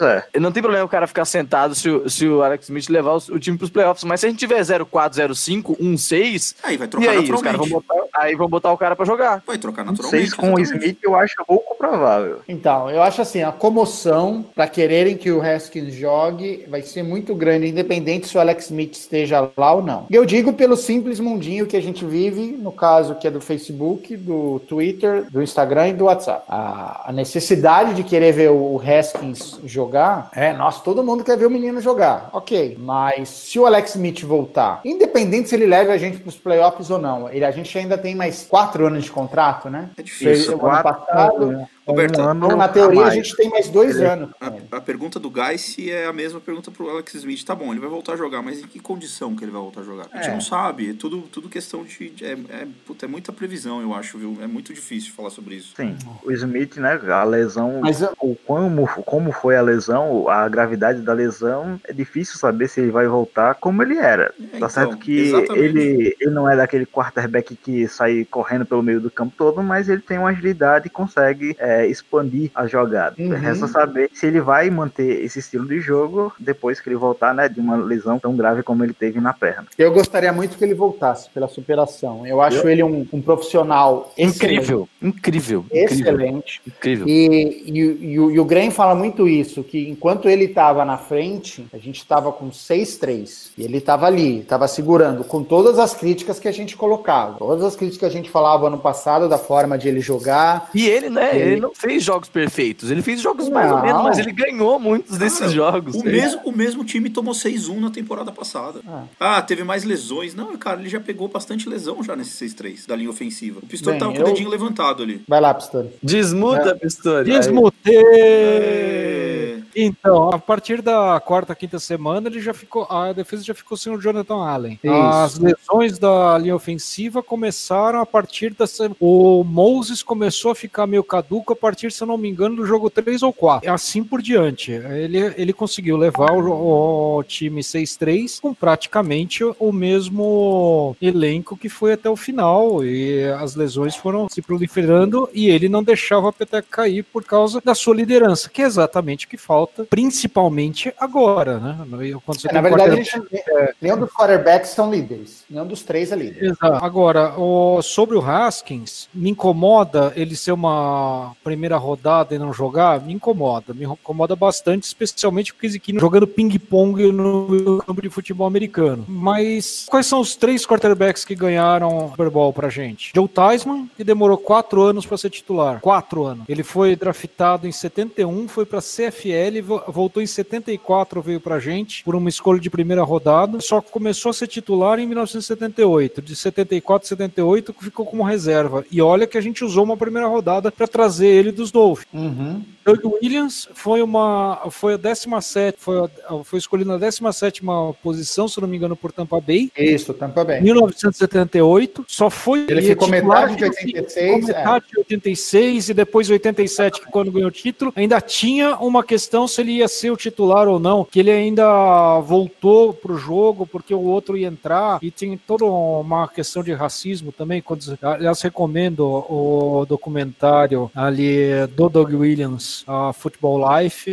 É. Não tem problema o cara ficar sentado se o, se o Alex Smith levar o, o time pros playoffs. Mas se a gente tiver 0-4, 0-5, 1-6. Aí vai E trocar aí, os caras vão botar. Aí vão botar o cara pra jogar. Vai trocar naturalmente. sei se com o. Smith eu acho pouco provável. Então, eu acho assim, a comoção para quererem que o Haskins jogue vai ser muito grande, independente se o Alex Smith esteja lá ou não. E eu digo pelo simples mundinho que a gente vive, no caso que é do Facebook, do Twitter, do Instagram e do WhatsApp. A, a necessidade de querer ver o Haskins jogar, é, nossa, todo mundo quer ver o menino jogar, ok. Mas se o Alex Smith voltar, independente se ele leve a gente para os playoffs ou não, ele, a gente ainda tem mais quatro anos de contrato, né? É difícil. Isso, o ano quatro, passado, um Roberto, ano Então, na teoria, a mais. gente tem mais dois anos. com ele. A, a pergunta do Geiss é a mesma pergunta pro Alex Smith. Tá bom, ele vai voltar a jogar, mas em que condição que ele vai voltar a jogar? A gente É. não sabe. É tudo, tudo questão de. É, é, puta, é muita previsão, eu acho, viu? É muito difícil falar sobre isso. Sim, o Smith, né, a lesão, Mas o como, como foi a lesão, a gravidade da lesão, é difícil saber se ele vai voltar como ele era. É, tá então, certo que exatamente. ele, ele não é daquele quarterback que sai correndo pelo meio do campo todo, mas ele tem uma agilidade e consegue é, expandir a jogada. Uhum. Resta saber se ele vai manter esse estilo de jogo depois que ele voltar, né, de uma lesão tão grave como ele teve na perna. Eu gostaria muito que ele voltasse pela superação. Eu acho ele um, um profissional Incrível, incrível, incrível, Excelente. incrível. E, e, e o- e o Graham fala muito isso, que enquanto ele estava na frente, a gente estava com 6-3. E ele estava ali, estava segurando, com todas as críticas que a gente colocava. Todas as críticas que a gente falava ano passado, da forma de ele jogar. E ele, né, Ele- ele não fez jogos perfeitos. Ele fez jogos mais ou Não. menos, mas ele ganhou muitos desses Cara, jogos. O mesmo, o mesmo time tomou 6-1 na temporada passada. Ah. teve mais lesões. Não, cara, ele já pegou bastante lesão já nesse 6-3 da linha ofensiva. O Pistori tava com eu- o dedinho levantado ali. Vai lá, Pistori. Desmuta, Pistori. Desmutei! É. Então, a partir da quarta, quinta semana, ele já ficou, a defesa já ficou sem o Jonathan Allen. Isso. As lesões da linha ofensiva começaram a partir da o Moses começou a ficar meio caduco a partir, se eu não me engano, do jogo 3 ou 4. Assim por diante. Ele, ele conseguiu levar o, o time 6-3 com praticamente o mesmo elenco que foi até o final e as lesões foram se proliferando e ele não deixava a peteca cair por causa da sua liderança, que é exatamente o que falta, principalmente agora, né? Quando você É, na verdade, quarterback- gente, nenhum dos quarterbacks são líderes. Nenhum dos três é líder. Exato. Agora, o- sobre o Haskins, me incomoda ele ser uma primeira rodada e não jogar? Me incomoda. Me incomoda bastante, especialmente porque esse aqui jogando ping-pong no campo de futebol americano. Mas quais são os três quarterbacks que ganharam o Super Bowl pra gente? Joe Theismann, que demorou quatro anos para ser titular. Quatro anos. Ele foi draftado em 71, foi pra CFL, vo- voltou em 74, veio pra gente por uma escolha de primeira rodada. Só começou a ser titular em 1978. De 74 a 78 ficou como reserva. E olha que a gente usou uma primeira rodada para trazer ele dos Dolphins. Uhum. Doug Williams foi uma foi a 17 foi, foi escolhido na 17 posição, se não me engano, por Tampa Bay. Isso, Tampa Bay. 1978, só foi Ele ficou titular metade de 86, ficou metade de 86 e depois 87, que quando ganhou o título, ainda tinha uma questão se ele ia ser o titular ou não, que ele ainda voltou pro jogo porque o outro ia entrar e tem toda uma questão de racismo também, quando, aliás, recomendo o documentário ali do Doug Williams, a Football Life,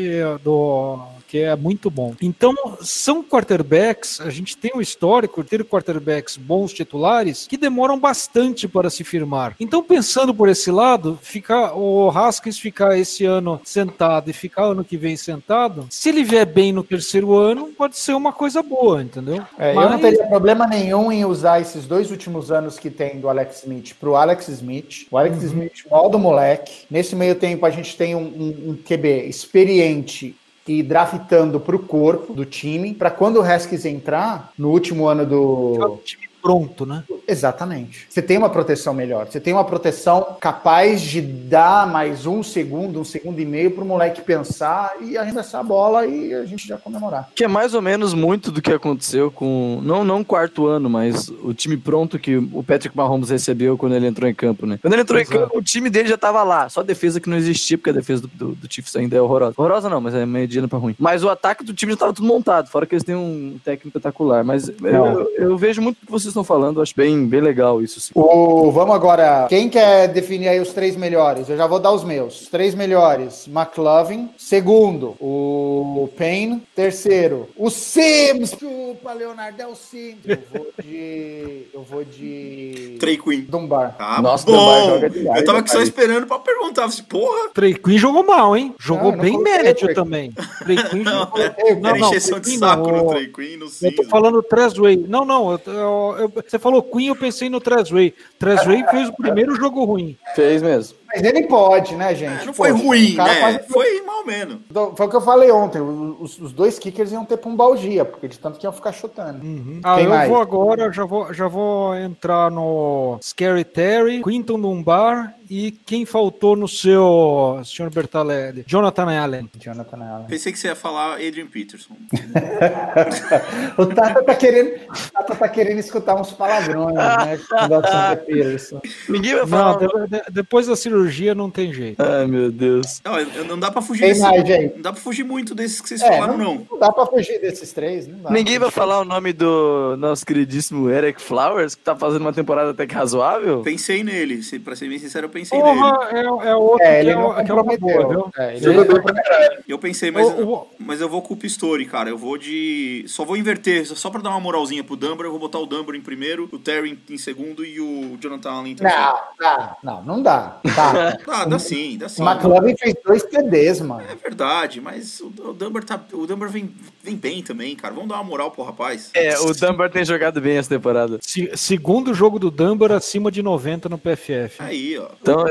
do que é muito bom. Então, são quarterbacks, a gente tem um histórico de ter quarterbacks bons titulares que demoram bastante para se firmar. Então, pensando por esse lado, ficar o Haskins ficar esse ano sentado e ficar ano que vem sentado, se ele vier bem no terceiro ano, pode ser uma coisa boa, entendeu? É, Eu não teria problema nenhum em usar esses dois últimos anos que tem do Alex Smith pro Alex Smith. O Alex Smith molda o moleque. Nesse meio tempo, a gente tem um, um- um QB experiente e draftando pro corpo do time, para quando o Haskins entrar no último ano do. time pronto, né? Exatamente. Você tem uma proteção melhor. Você tem uma proteção capaz de dar mais um segundo, um segundo e meio pro moleque pensar e arremessar a bola e a gente já comemorar. Que é mais ou menos muito do que aconteceu com. Não, não o quarto ano, mas o time pronto que o Patrick Mahomes recebeu quando ele entrou em campo, né? Quando ele entrou em campo, o time dele já tava lá. Só a defesa que não existia, porque a defesa do, do, do Chiefs ainda é horrorosa. Horrorosa não, mas é mediana pra ruim. Mas o ataque do time já tava tudo montado, fora que eles têm um técnico espetacular. Mas eu, eu vejo muito o que vocês estão falando, acho bem bem, bem legal isso. Sim. O, vamos agora. Quem quer definir aí os três melhores? Eu já vou dar os meus. Os três melhores: McLovin. Segundo, o Payne. Terceiro, o Sims. Chupa, Leonardo, é o Sims. Eu vou de. Eu vou de. Trey Queen. Dumbar. Ah, Nossa, bom. Dumbar joga demais, eu tava aqui só esperando pra perguntar. Falei, Porra, Trey Queen jogou mal, hein? Jogou Não, não bem médio Trey. também. Trey Queen <laughs> não, jogou. era não, não, encheção de Trey Queen saco não, no Trey Queen, no Eu tô falando Trezway. Não, não. eu- eu- eu- você falou Queen, eu pensei no Trezway. Trezway fez o primeiro jogo ruim. Fez mesmo. Mas ele pode, né, gente? Não foi ruim, né? quase- Foi mal menos. Foi o que eu falei ontem. Os, os dois kickers iam ter pumbalgia, porque de tanto que iam ficar chutando. Ah, Quem eu mais? vou agora, já vou, já vou entrar no Scary Terry, Quinton Dunbar e quem faltou no seu, senhor Bertalelli? Jonathan Allen. Jonathan Allen. Pensei que você ia falar Adrian Peterson. <laughs> o Tata tá querendo, Tata tá querendo escutar uns palavrões, né? Ninguém vai Não, falar. de- de- depois da cirurgia não tem jeito. Ai, meu Deus. Não, não dá pra fugir desse- mais, gente? Não dá pra fugir muito desses que vocês É, falaram, não, não. não dá pra fugir desses três. Não dá. Ninguém vai falar o nome do nosso queridíssimo Eric Flowers, que tá fazendo uma temporada até que razoável? Pensei nele. Se, pra ser bem sincero, eu pensei nele. Porra, é, é outro É, que, ele é, não o- que é uma boa, viu? É, ele não caralho. Eu pensei, mas, O- o- mas eu vou com o Pistori, cara. Eu vou de. Só vou inverter, só pra dar uma moralzinha pro Dumber, eu vou botar o Dumber em primeiro, o Terry em segundo e o Jonathan Allen em terceiro. Não, dá. Não, não dá. Tá. <laughs> Ah, dá sim, dá sim. O McLovin fez dois TDs, mano. É verdade, mas o, o Dumber tá. O Dumber vem, vem bem também, cara. Vamos dar uma moral pro rapaz. É, o Dunbar tem jogado bem essa temporada. Se- segundo jogo do Dunbar acima de 90 no PFF. Aí, ó. Então,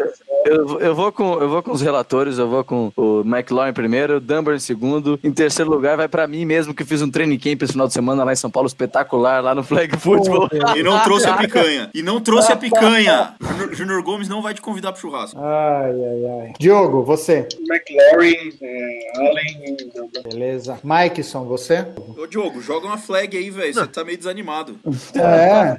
eu, eu, vou com, eu vou com os relatores, eu vou com o McLaurin em primeiro, o Dunbar em segundo. Em terceiro lugar, vai pra mim mesmo, que fiz um training camp esse final de semana lá em São Paulo, espetacular, lá no Flag Football. E não trouxe a picanha. E não trouxe a picanha. <laughs> Júnior Gomes não vai te convidar pro churrasco. Ai, ai, ai. Diogo, você. McLaurin, é, Allen. Beleza. Mikeson, você? Ô, Diogo, joga uma flag aí, velho. Você tá meio desanimado. É.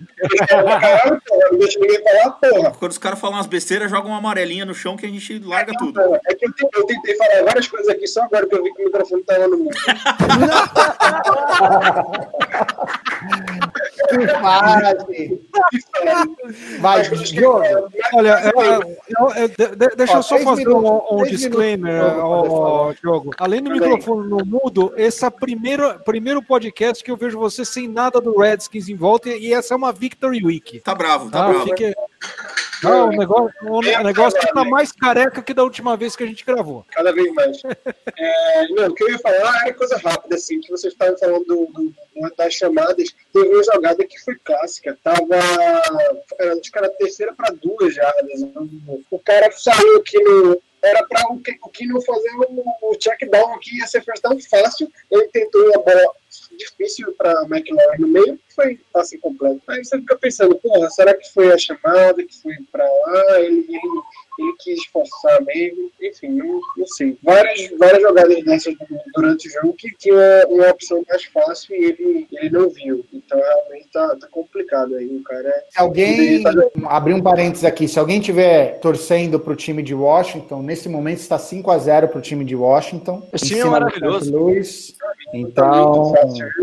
<laughs> Deixa ninguém falar, porra. Quando os caras falam umas besteiras, joga uma amarelinha no chão que a gente larga tudo. É que eu tentei, eu tentei falar várias coisas aqui só agora que eu vi que o microfone tava no mundo. <laughs> Que fase. <laughs> Vai, Diogo. Olha, eu- eu- de- de- deixa Ó, eu só fazer minutos, um, um disclaimer, Diogo. Além do microfone no mudo, esse é o primeiro, primeiro podcast que eu vejo você sem nada do Redskins em volta e essa é uma Victory Week. Tá bravo, tá Tá? bravo. Fique... Não, o negócio, o negócio que tá mais careca que da última vez que a gente gravou. Cada vez mais. É, não, o que eu ia falar era coisa rápida, assim, que vocês estavam falando do, do- das chamadas. Teve uma jogada que foi clássica. Tava. Era, acho que era terceira para duas jardas. O cara saiu que no. Era para o, que- o que não fazer o, check down aqui ia ser first down fácil. Ele tentou uma bola difícil para McLaurin no meio, foi passe completo. Aí você fica pensando, porra, será que foi a chamada que foi para lá? Ele, ele, ele quis forçar mesmo. Enfim, não, não sei. Várias, várias jogadas dessas durante o jogo que tinha uma opção mais fácil e ele, ele não viu. Então realmente tá, tá complicado aí. O cara é. Se alguém abrir um parênteses aqui, se alguém tiver torcendo pro time de Washington, nesse momento está 5 a 0 pro time de Washington. Esse em time é maravilhoso. Então,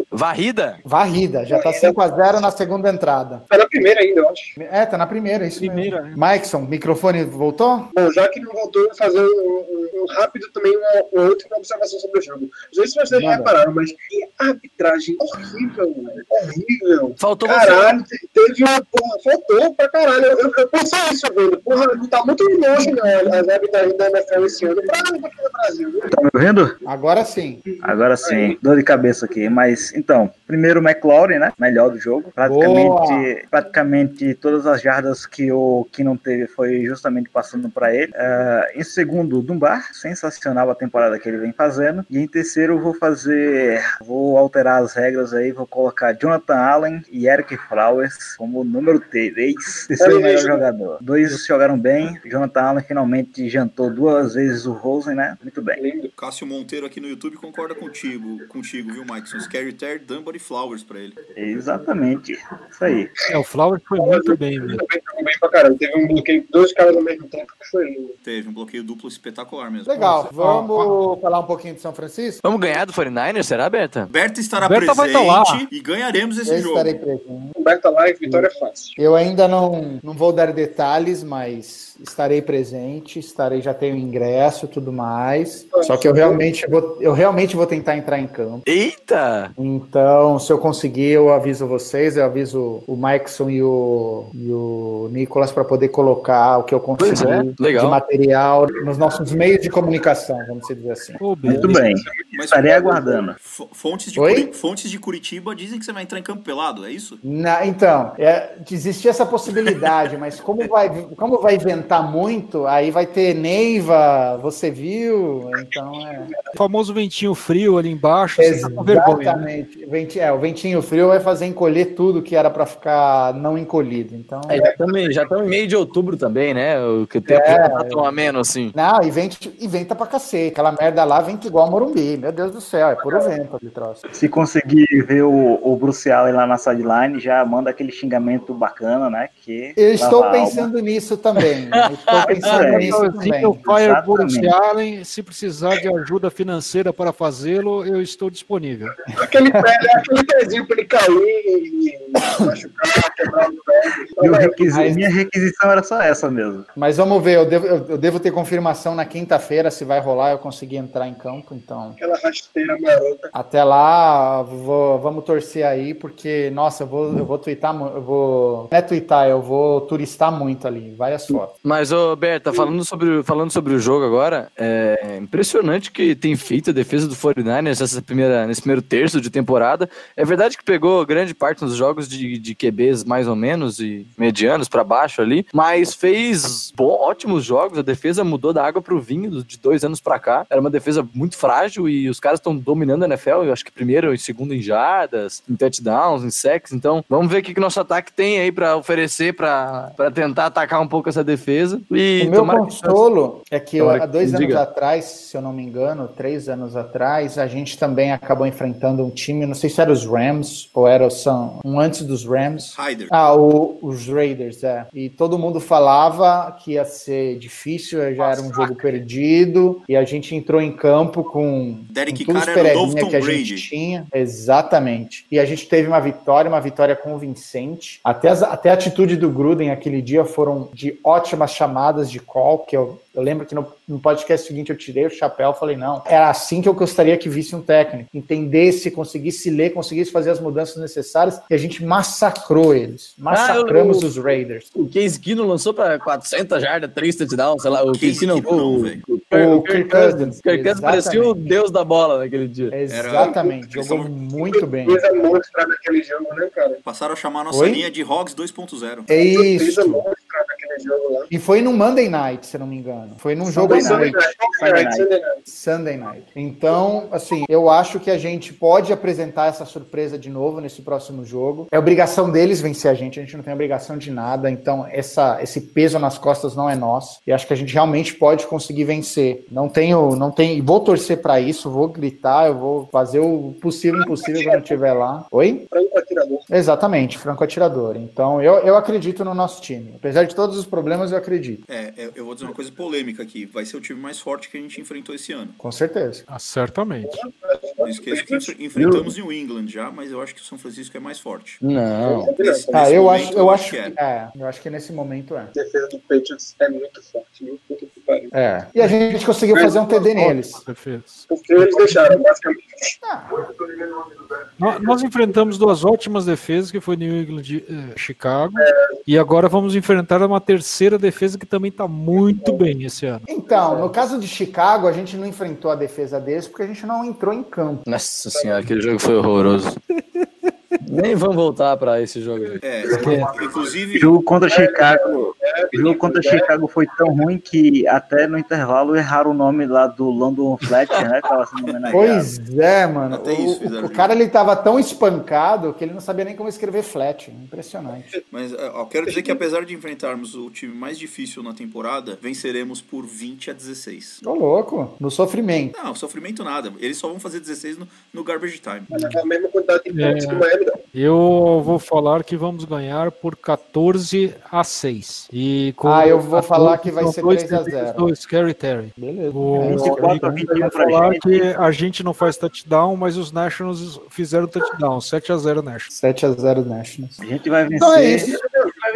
Varrida? varrida, já tá 5 a 0 na segunda entrada. Tá na primeira ainda, eu acho. É, tá na primeira, isso Primeira, mesmo. Mikeson, microfone voltou? Bom, já que não voltou, eu vou fazer um, um- um rápido também, uma, uma última observação sobre o jogo. Não sei se vocês repararam, mas que arbitragem horrível, velho. Horrível. Faltou você. Caralho, te- teve uma porra, faltou pra caralho. Eu, eu, eu pensei isso, velho. Porra, não tá muito longe, não. As arbitragens da NFL esse ano pra aqui no Brasil. viu? Tá me ouvindo? Agora sim. Agora sim, dor de cabeça aqui. Mas então, primeiro o McLaurin, né? Melhor do jogo. Praticamente, praticamente todas as jardas que o que não teve foi justamente passando para ele. Ah, em segundo, o Dunbar, sensacional a temporada que ele vem fazendo. E em terceiro, eu vou fazer, vou alterar as regras aí, vou colocar Jonathan Allen e Eric Flowers como número 3, terceiro Olha melhor isso. jogador. Dois jogaram bem. Jonathan Allen finalmente jantou duas vezes o Rosen, né? Muito bem. Lindo. Cássio Monteiro aqui no YouTube concorda contigo, contigo, viu, Mike? Scary Terry Dunbar e Flowers pra ele. Exatamente. Isso aí. É, o Flowers foi muito bem, velho. Também jogou bem pra caramba. Teve um bloqueio de dois caras ao mesmo tempo que foi lindo. Teve um bloqueio duplo espetacular mesmo. Legal, vamos falar um pouquinho de São Francisco? Vamos ganhar do 49ers, será, Berta? Berta estará vai presente tá lá. e ganharemos esse Eu jogo. estarei presente. Humberto Live, vitória é fácil. Eu ainda não, não vou dar detalhes, mas estarei presente, estarei, já tenho ingresso e tudo mais. Só que eu realmente vou, eu realmente vou tentar entrar em campo. Eita! Então, se eu conseguir, eu aviso vocês, eu aviso o Mikeson e o, e o Nicolas para poder colocar o que eu Pois conseguir é, legal. de material nos nossos meios de comunicação, vamos dizer assim. Ô, Muito bem. Mas Estarei aguardando. fo- fontes de, Oi? Curi- fontes de Curitiba dizem que você vai entrar em campo pelado, é isso? Na- então, é, existia essa possibilidade, mas como vai, como vai ventar muito, aí vai ter Neiva, você viu? Então é. O famoso ventinho frio ali embaixo, tá vergonha. né? Exatamente. Venti- é, o ventinho frio vai fazer encolher tudo que era para ficar não encolhido. Então. É, já estamos já tamo em meio de outubro também, né? O que o tempo É. já tá tão ameno assim. Não, e venta, e venta pra cacete. Aquela merda lá venta igual a Morumbi. Meu Deus do céu, é puro vento aquele Se conseguir ver o, o Bruce Allen lá na sideline, já manda aquele xingamento bacana, né? Que Eu estou pensando nisso também. Eu estou <laughs> pensando É, nisso Assim também. Fire. Bruce Allen, se precisar de ajuda financeira para fazê-lo, eu estou disponível. Aquele pé, né? aquele pezinho pra ele cair e machucar, quebrar o pé. Minha requisição era só essa mesmo. Mas vamos ver, eu devo, eu- devo ter confirmação na quinta-feira se vai rolar, eu conseguir entrar em campo, então. Aquela rasteira marota. Até lá, vou- vamos torcer aí, porque, nossa, eu vou, eu vou twittar, eu vou. Não é twittar, eu vou turistar muito ali, várias fotos. Mas, ô, Berta, falando sobre, falando sobre o jogo agora, é impressionante que tem feito a defesa do 49ers nessa primeira, nesse primeiro terço de temporada. É verdade que pegou grande parte dos jogos de, de QBs mais ou menos e medianos pra baixo ali, mas fez bo- ótimos jogos. A defesa mudou da água pro vinho de dois anos pra cá. Era uma defesa muito frágil e os caras estão dominando a NFL. Eu acho que primeiro e segundo em jardas, em touchdowns, em sacks. Então, vamos ver o que, que nosso ataque tem aí pra oferecer pra pra tentar atacar um pouco essa defesa. E O meu que- consolo é que eu, Tomara há que- dois anos diga. atrás, se eu não me engano, três anos atrás, a gente também acabou enfrentando um time, não sei se era os Rams ou era o São, um antes dos Rams. Ryder. Ah, o- os Raiders, é. E todo mundo falava que ia ser difícil, já era um jogo perdido, e a gente entrou em campo com, Derek com todos os Carr era o que a Brady. Tinha. Exatamente. E a gente teve uma vitória, uma vitória convincente. Até, as- até a atitude do Gruden aquele dia foram de ótimas chamadas de call, que eu, eu lembro que no, no podcast seguinte eu tirei o chapéu e falei, não, era assim que eu gostaria que visse um técnico. Entendesse, conseguisse ler, conseguisse fazer as mudanças necessárias, e a gente massacrou eles. Massacramos Ah, eu- os Raiders. O Case Keenum lançou pra 400 jardas, 3 touchdowns, sei lá. O Case não, o, velho. o, O Kirk Cousins, O Kirk Cousins parecia o deus da bola naquele dia. Exatamente, Era- jogou muito bem. Coisa monstra naquele jogo, né, cara? Passaram a chamar a nossa Oi? linha de Hogs 2.0. É Coisa isso. E foi no Monday Night, se não me engano. Foi num jogo à Sunday noite. night, Sunday night, Sunday night. Sunday Night. Então, assim, eu acho que a gente pode apresentar essa surpresa de novo nesse próximo jogo. É obrigação deles vencer a gente, a gente não tem obrigação de nada, então essa, esse peso nas costas não é nosso. E acho que a gente realmente pode conseguir vencer. Não tenho, não tenho, vou torcer pra isso, vou gritar, eu vou fazer o possível e impossível quando estiver lá. Oi? Franco atirador. Exatamente, franco atirador. Então, eu, eu acredito no nosso time. Apesar de todos os problemas, eu acredito. É, é, eu vou dizer uma coisa polêmica aqui. Vai ser o time mais forte que a gente enfrentou esse ano. Com certeza. Ah, certamente. Não esqueça que enfre- enfrentamos New England já, mas eu acho que o São Francisco é mais forte. Não. Nesse, Ah, nesse eu momento, acho, eu acho que é. é. Eu acho que nesse momento é. A defesa do Patriots é muito forte, viu? Puta que pariu. É. E a gente conseguiu fazer um TD neles. Porque eles deixaram, basicamente. Nó- Nós enfrentamos duas ótimas defesas, que foi New England e eh, Chicago. E agora vamos enfrentar uma terceira defesa que também está muito bem esse ano. Então, no caso de Chicago, a gente não enfrentou a defesa deles porque a gente não entrou em campo. Nossa senhora, aquele jogo foi horroroso. <laughs> Nem vamos voltar pra esse jogo. É, inclusive, Jogo contra Chicago. O jogo contra Chicago foi tão ruim que até no intervalo erraram o nome lá do London Fletcher, né? que Tava sendo homenageado. Pois é, mano. Até isso O, o cara ele tava tão espancado que ele não sabia nem como escrever flat. Impressionante. Mas é, ó, quero dizer que apesar de enfrentarmos o time mais difícil na temporada, venceremos por 20 a 16. Ô, louco. No sofrimento. Não, sofrimento nada. Eles só vão fazer 16 no, no garbage time. Mas é a mesma quantidade de pontos É. que o Miami dá. Eu vou falar que vamos ganhar por 14 a 6. E com Ah, eu vou 14 falar que vai ser dois 3 a TDs 0. do Scary Terry. Beleza. O, 24 a eu 21 ia pra falar gente. que a gente não faz touchdown, mas os Nationals fizeram touchdown. 7 a 0 Nationals. 7 a 0 Nationals. A gente vai vencer. Então é isso.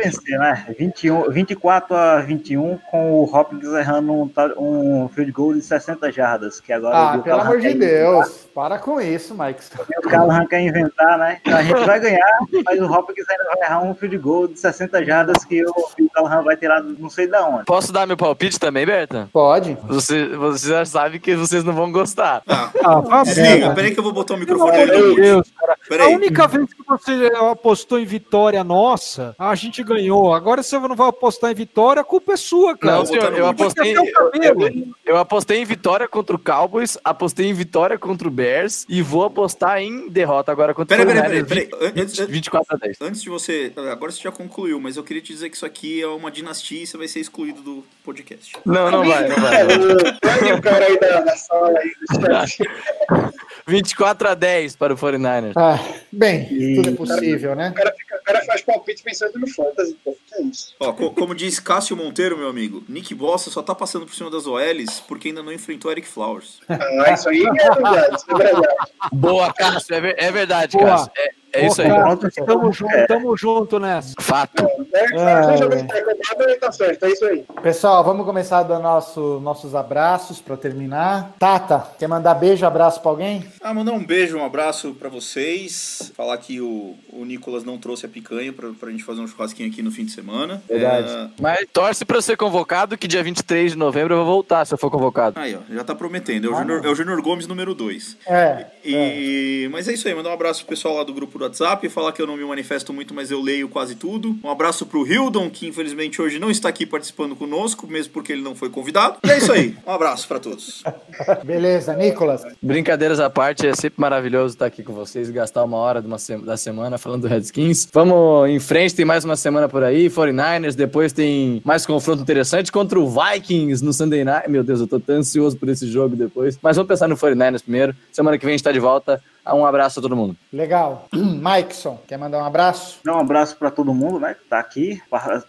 A vai vencer, né? 21, 24 a 21 com o Hopkins errando um, um field goal de 60 jardas, que agora Ah, pelo amor de Deus. Para com isso, Mike. inventar, O Callahan quer inventar, né? Então a gente vai ganhar, mas o Hopkins ainda vai errar um field goal de 60 jardas que o, o Callahan vai tirar não sei da onde. Posso dar meu palpite também, Berta? Pode. Você, você já sabe que vocês não vão gostar. Ah, Ah. Peraí que eu vou botar o microfone ali de mute. Deus, cara. A Peraí. única vez que você apostou em vitória nossa, a gente ganhou. Agora você não vai apostar em vitória, a culpa é sua, cara. Não, senhor, eu apostei, cabelo. eu, eu apostei em vitória contra o Cowboys, apostei em vitória contra o Bears e vou apostar em derrota agora contra Peraí, o peraí, peraí. 49ers, peraí. Antes, 20 24 a 10. antes de você. Agora você já concluiu, mas eu queria te dizer que isso aqui é uma dinastia e você vai ser excluído do podcast. Não, não vai, não vai. Olha o cara aí da, sala aí do chat. <laughs> 24 a 10 para o 49ers. Ah, bem, tudo é possível, né? O cara, fica, o cara faz palpite pensando no fantasy, pô. Que é isso? Ó, co- como diz Cássio Monteiro, meu amigo, Nick Bossa só tá passando por cima das OLs porque ainda não enfrentou Eric Flowers. Ah, isso aí é verdade, isso é verdade. Boa, Cássio, é, ver- é verdade, Boa. Cássio. É, é isso aí. Pronto, Tamo junto, tamo junto nessa. Fato. Ah, é. reclamado, ele tá certo, é isso aí. Pessoal, vamos começar dando nosso, nossos abraços para terminar. Tata, quer mandar beijo, abraço para alguém? Ah, mandar um beijo, um abraço pra vocês. Falar que o, o Nicolas não trouxe a picanha pra, pra gente fazer um churrasquinho aqui no fim de semana. Verdade. É, Mas torce para eu ser convocado, que dia 23 de novembro eu vou voltar se eu for convocado. Aí, ó, já tá prometendo. É o, Junior, é o Junior Gomes número 2. É. E, Mas é isso aí, mandar um abraço pro pessoal lá do grupo do WhatsApp, falar que eu não me manifesto muito, mas eu leio quase tudo. Um abraço pro Hildon, que infelizmente hoje não está aqui participando conosco, mesmo porque ele não foi convidado. E é isso aí, um abraço pra todos. <laughs> Beleza, Nicolas. Brincadeiras à parte, é sempre maravilhoso estar aqui com vocês e gastar uma hora de uma se- da semana falando do Redskins. Vamos em frente, tem mais uma semana por aí, 49ers, depois tem mais confronto interessante contra o Vikings no Sunday Night. Meu Deus, eu tô tão ansioso por esse jogo depois. Mas vamos pensar no 49ers primeiro. Semana que vem a gente tá de volta. Um abraço a todo mundo. Legal. <clears throat> Mikeson, quer mandar um abraço? Um abraço para todo mundo, né, que tá aqui par-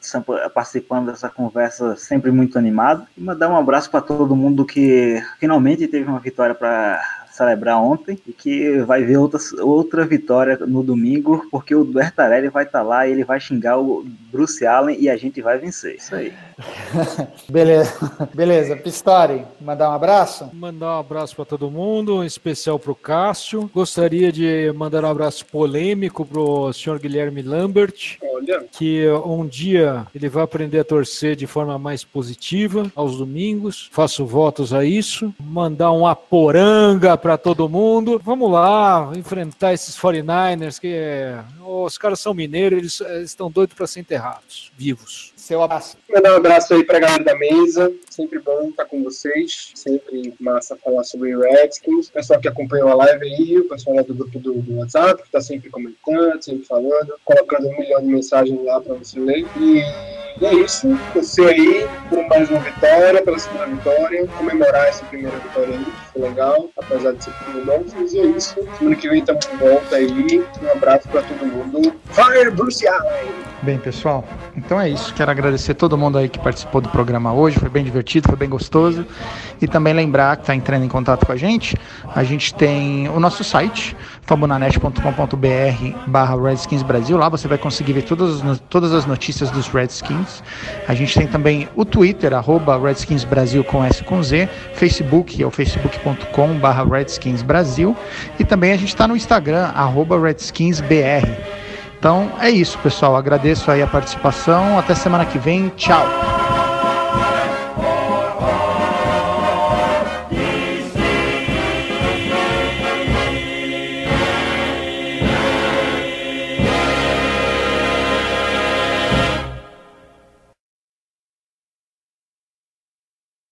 participando dessa conversa sempre muito animado. E mandar um abraço para todo mundo que finalmente teve uma vitória para celebrar ontem e que vai ver outra, outra vitória no domingo, porque o Bertarelli vai estar lá e ele vai xingar o Bruce Allen e a gente vai vencer. Isso aí. <laughs> Beleza. Beleza. Pistori, mandar um abraço? Mandar um abraço para todo mundo, em especial pro Cássio. Gostaria de mandar um abraço polêmico pro senhor Guilherme Lambert, Olha, que um dia ele vai aprender a torcer de forma mais positiva aos domingos. Faço votos a isso. Mandar um aporanga para todo mundo. Vamos lá, enfrentar esses 49ers que é, os caras são mineiros, eles, eles estão doidos para ser enterrados, vivos. Seu abraço. mandar um abraço aí pra galera da mesa. Sempre bom estar com vocês. Sempre massa falar sobre Redskins. O pessoal que acompanhou a live aí, o pessoal lá do grupo do, do WhatsApp, que tá sempre comentando, sempre falando, colocando um milhão de mensagens lá pra você ler. E é isso. Você aí por mais uma vitória, pela segunda vitória. Comemorar essa primeira vitória aí, que foi legal, apesar de ser tudo novo. Mas é isso. Semana que vem estamos de volta aí. Um abraço pra todo mundo. Fire Bruce Allen! Bem, pessoal, então é isso. Quero agradecer todo mundo aí que participou do programa hoje. Foi bem divertido, foi bem gostoso. E também lembrar que está entrando em contato com a gente. A gente tem o nosso site, fabunanet.com.br barra Redskins Brasil. Lá você vai conseguir ver todas todas as notícias dos Redskins. A gente tem também o Twitter, arroba Redskins Brasil com S com Z. Facebook, é o facebook.com barra Redskins Brasil. E também a gente está no Instagram, arroba Redskins BR. Então é isso, pessoal. Agradeço aí a participação. Até semana que vem. Tchau.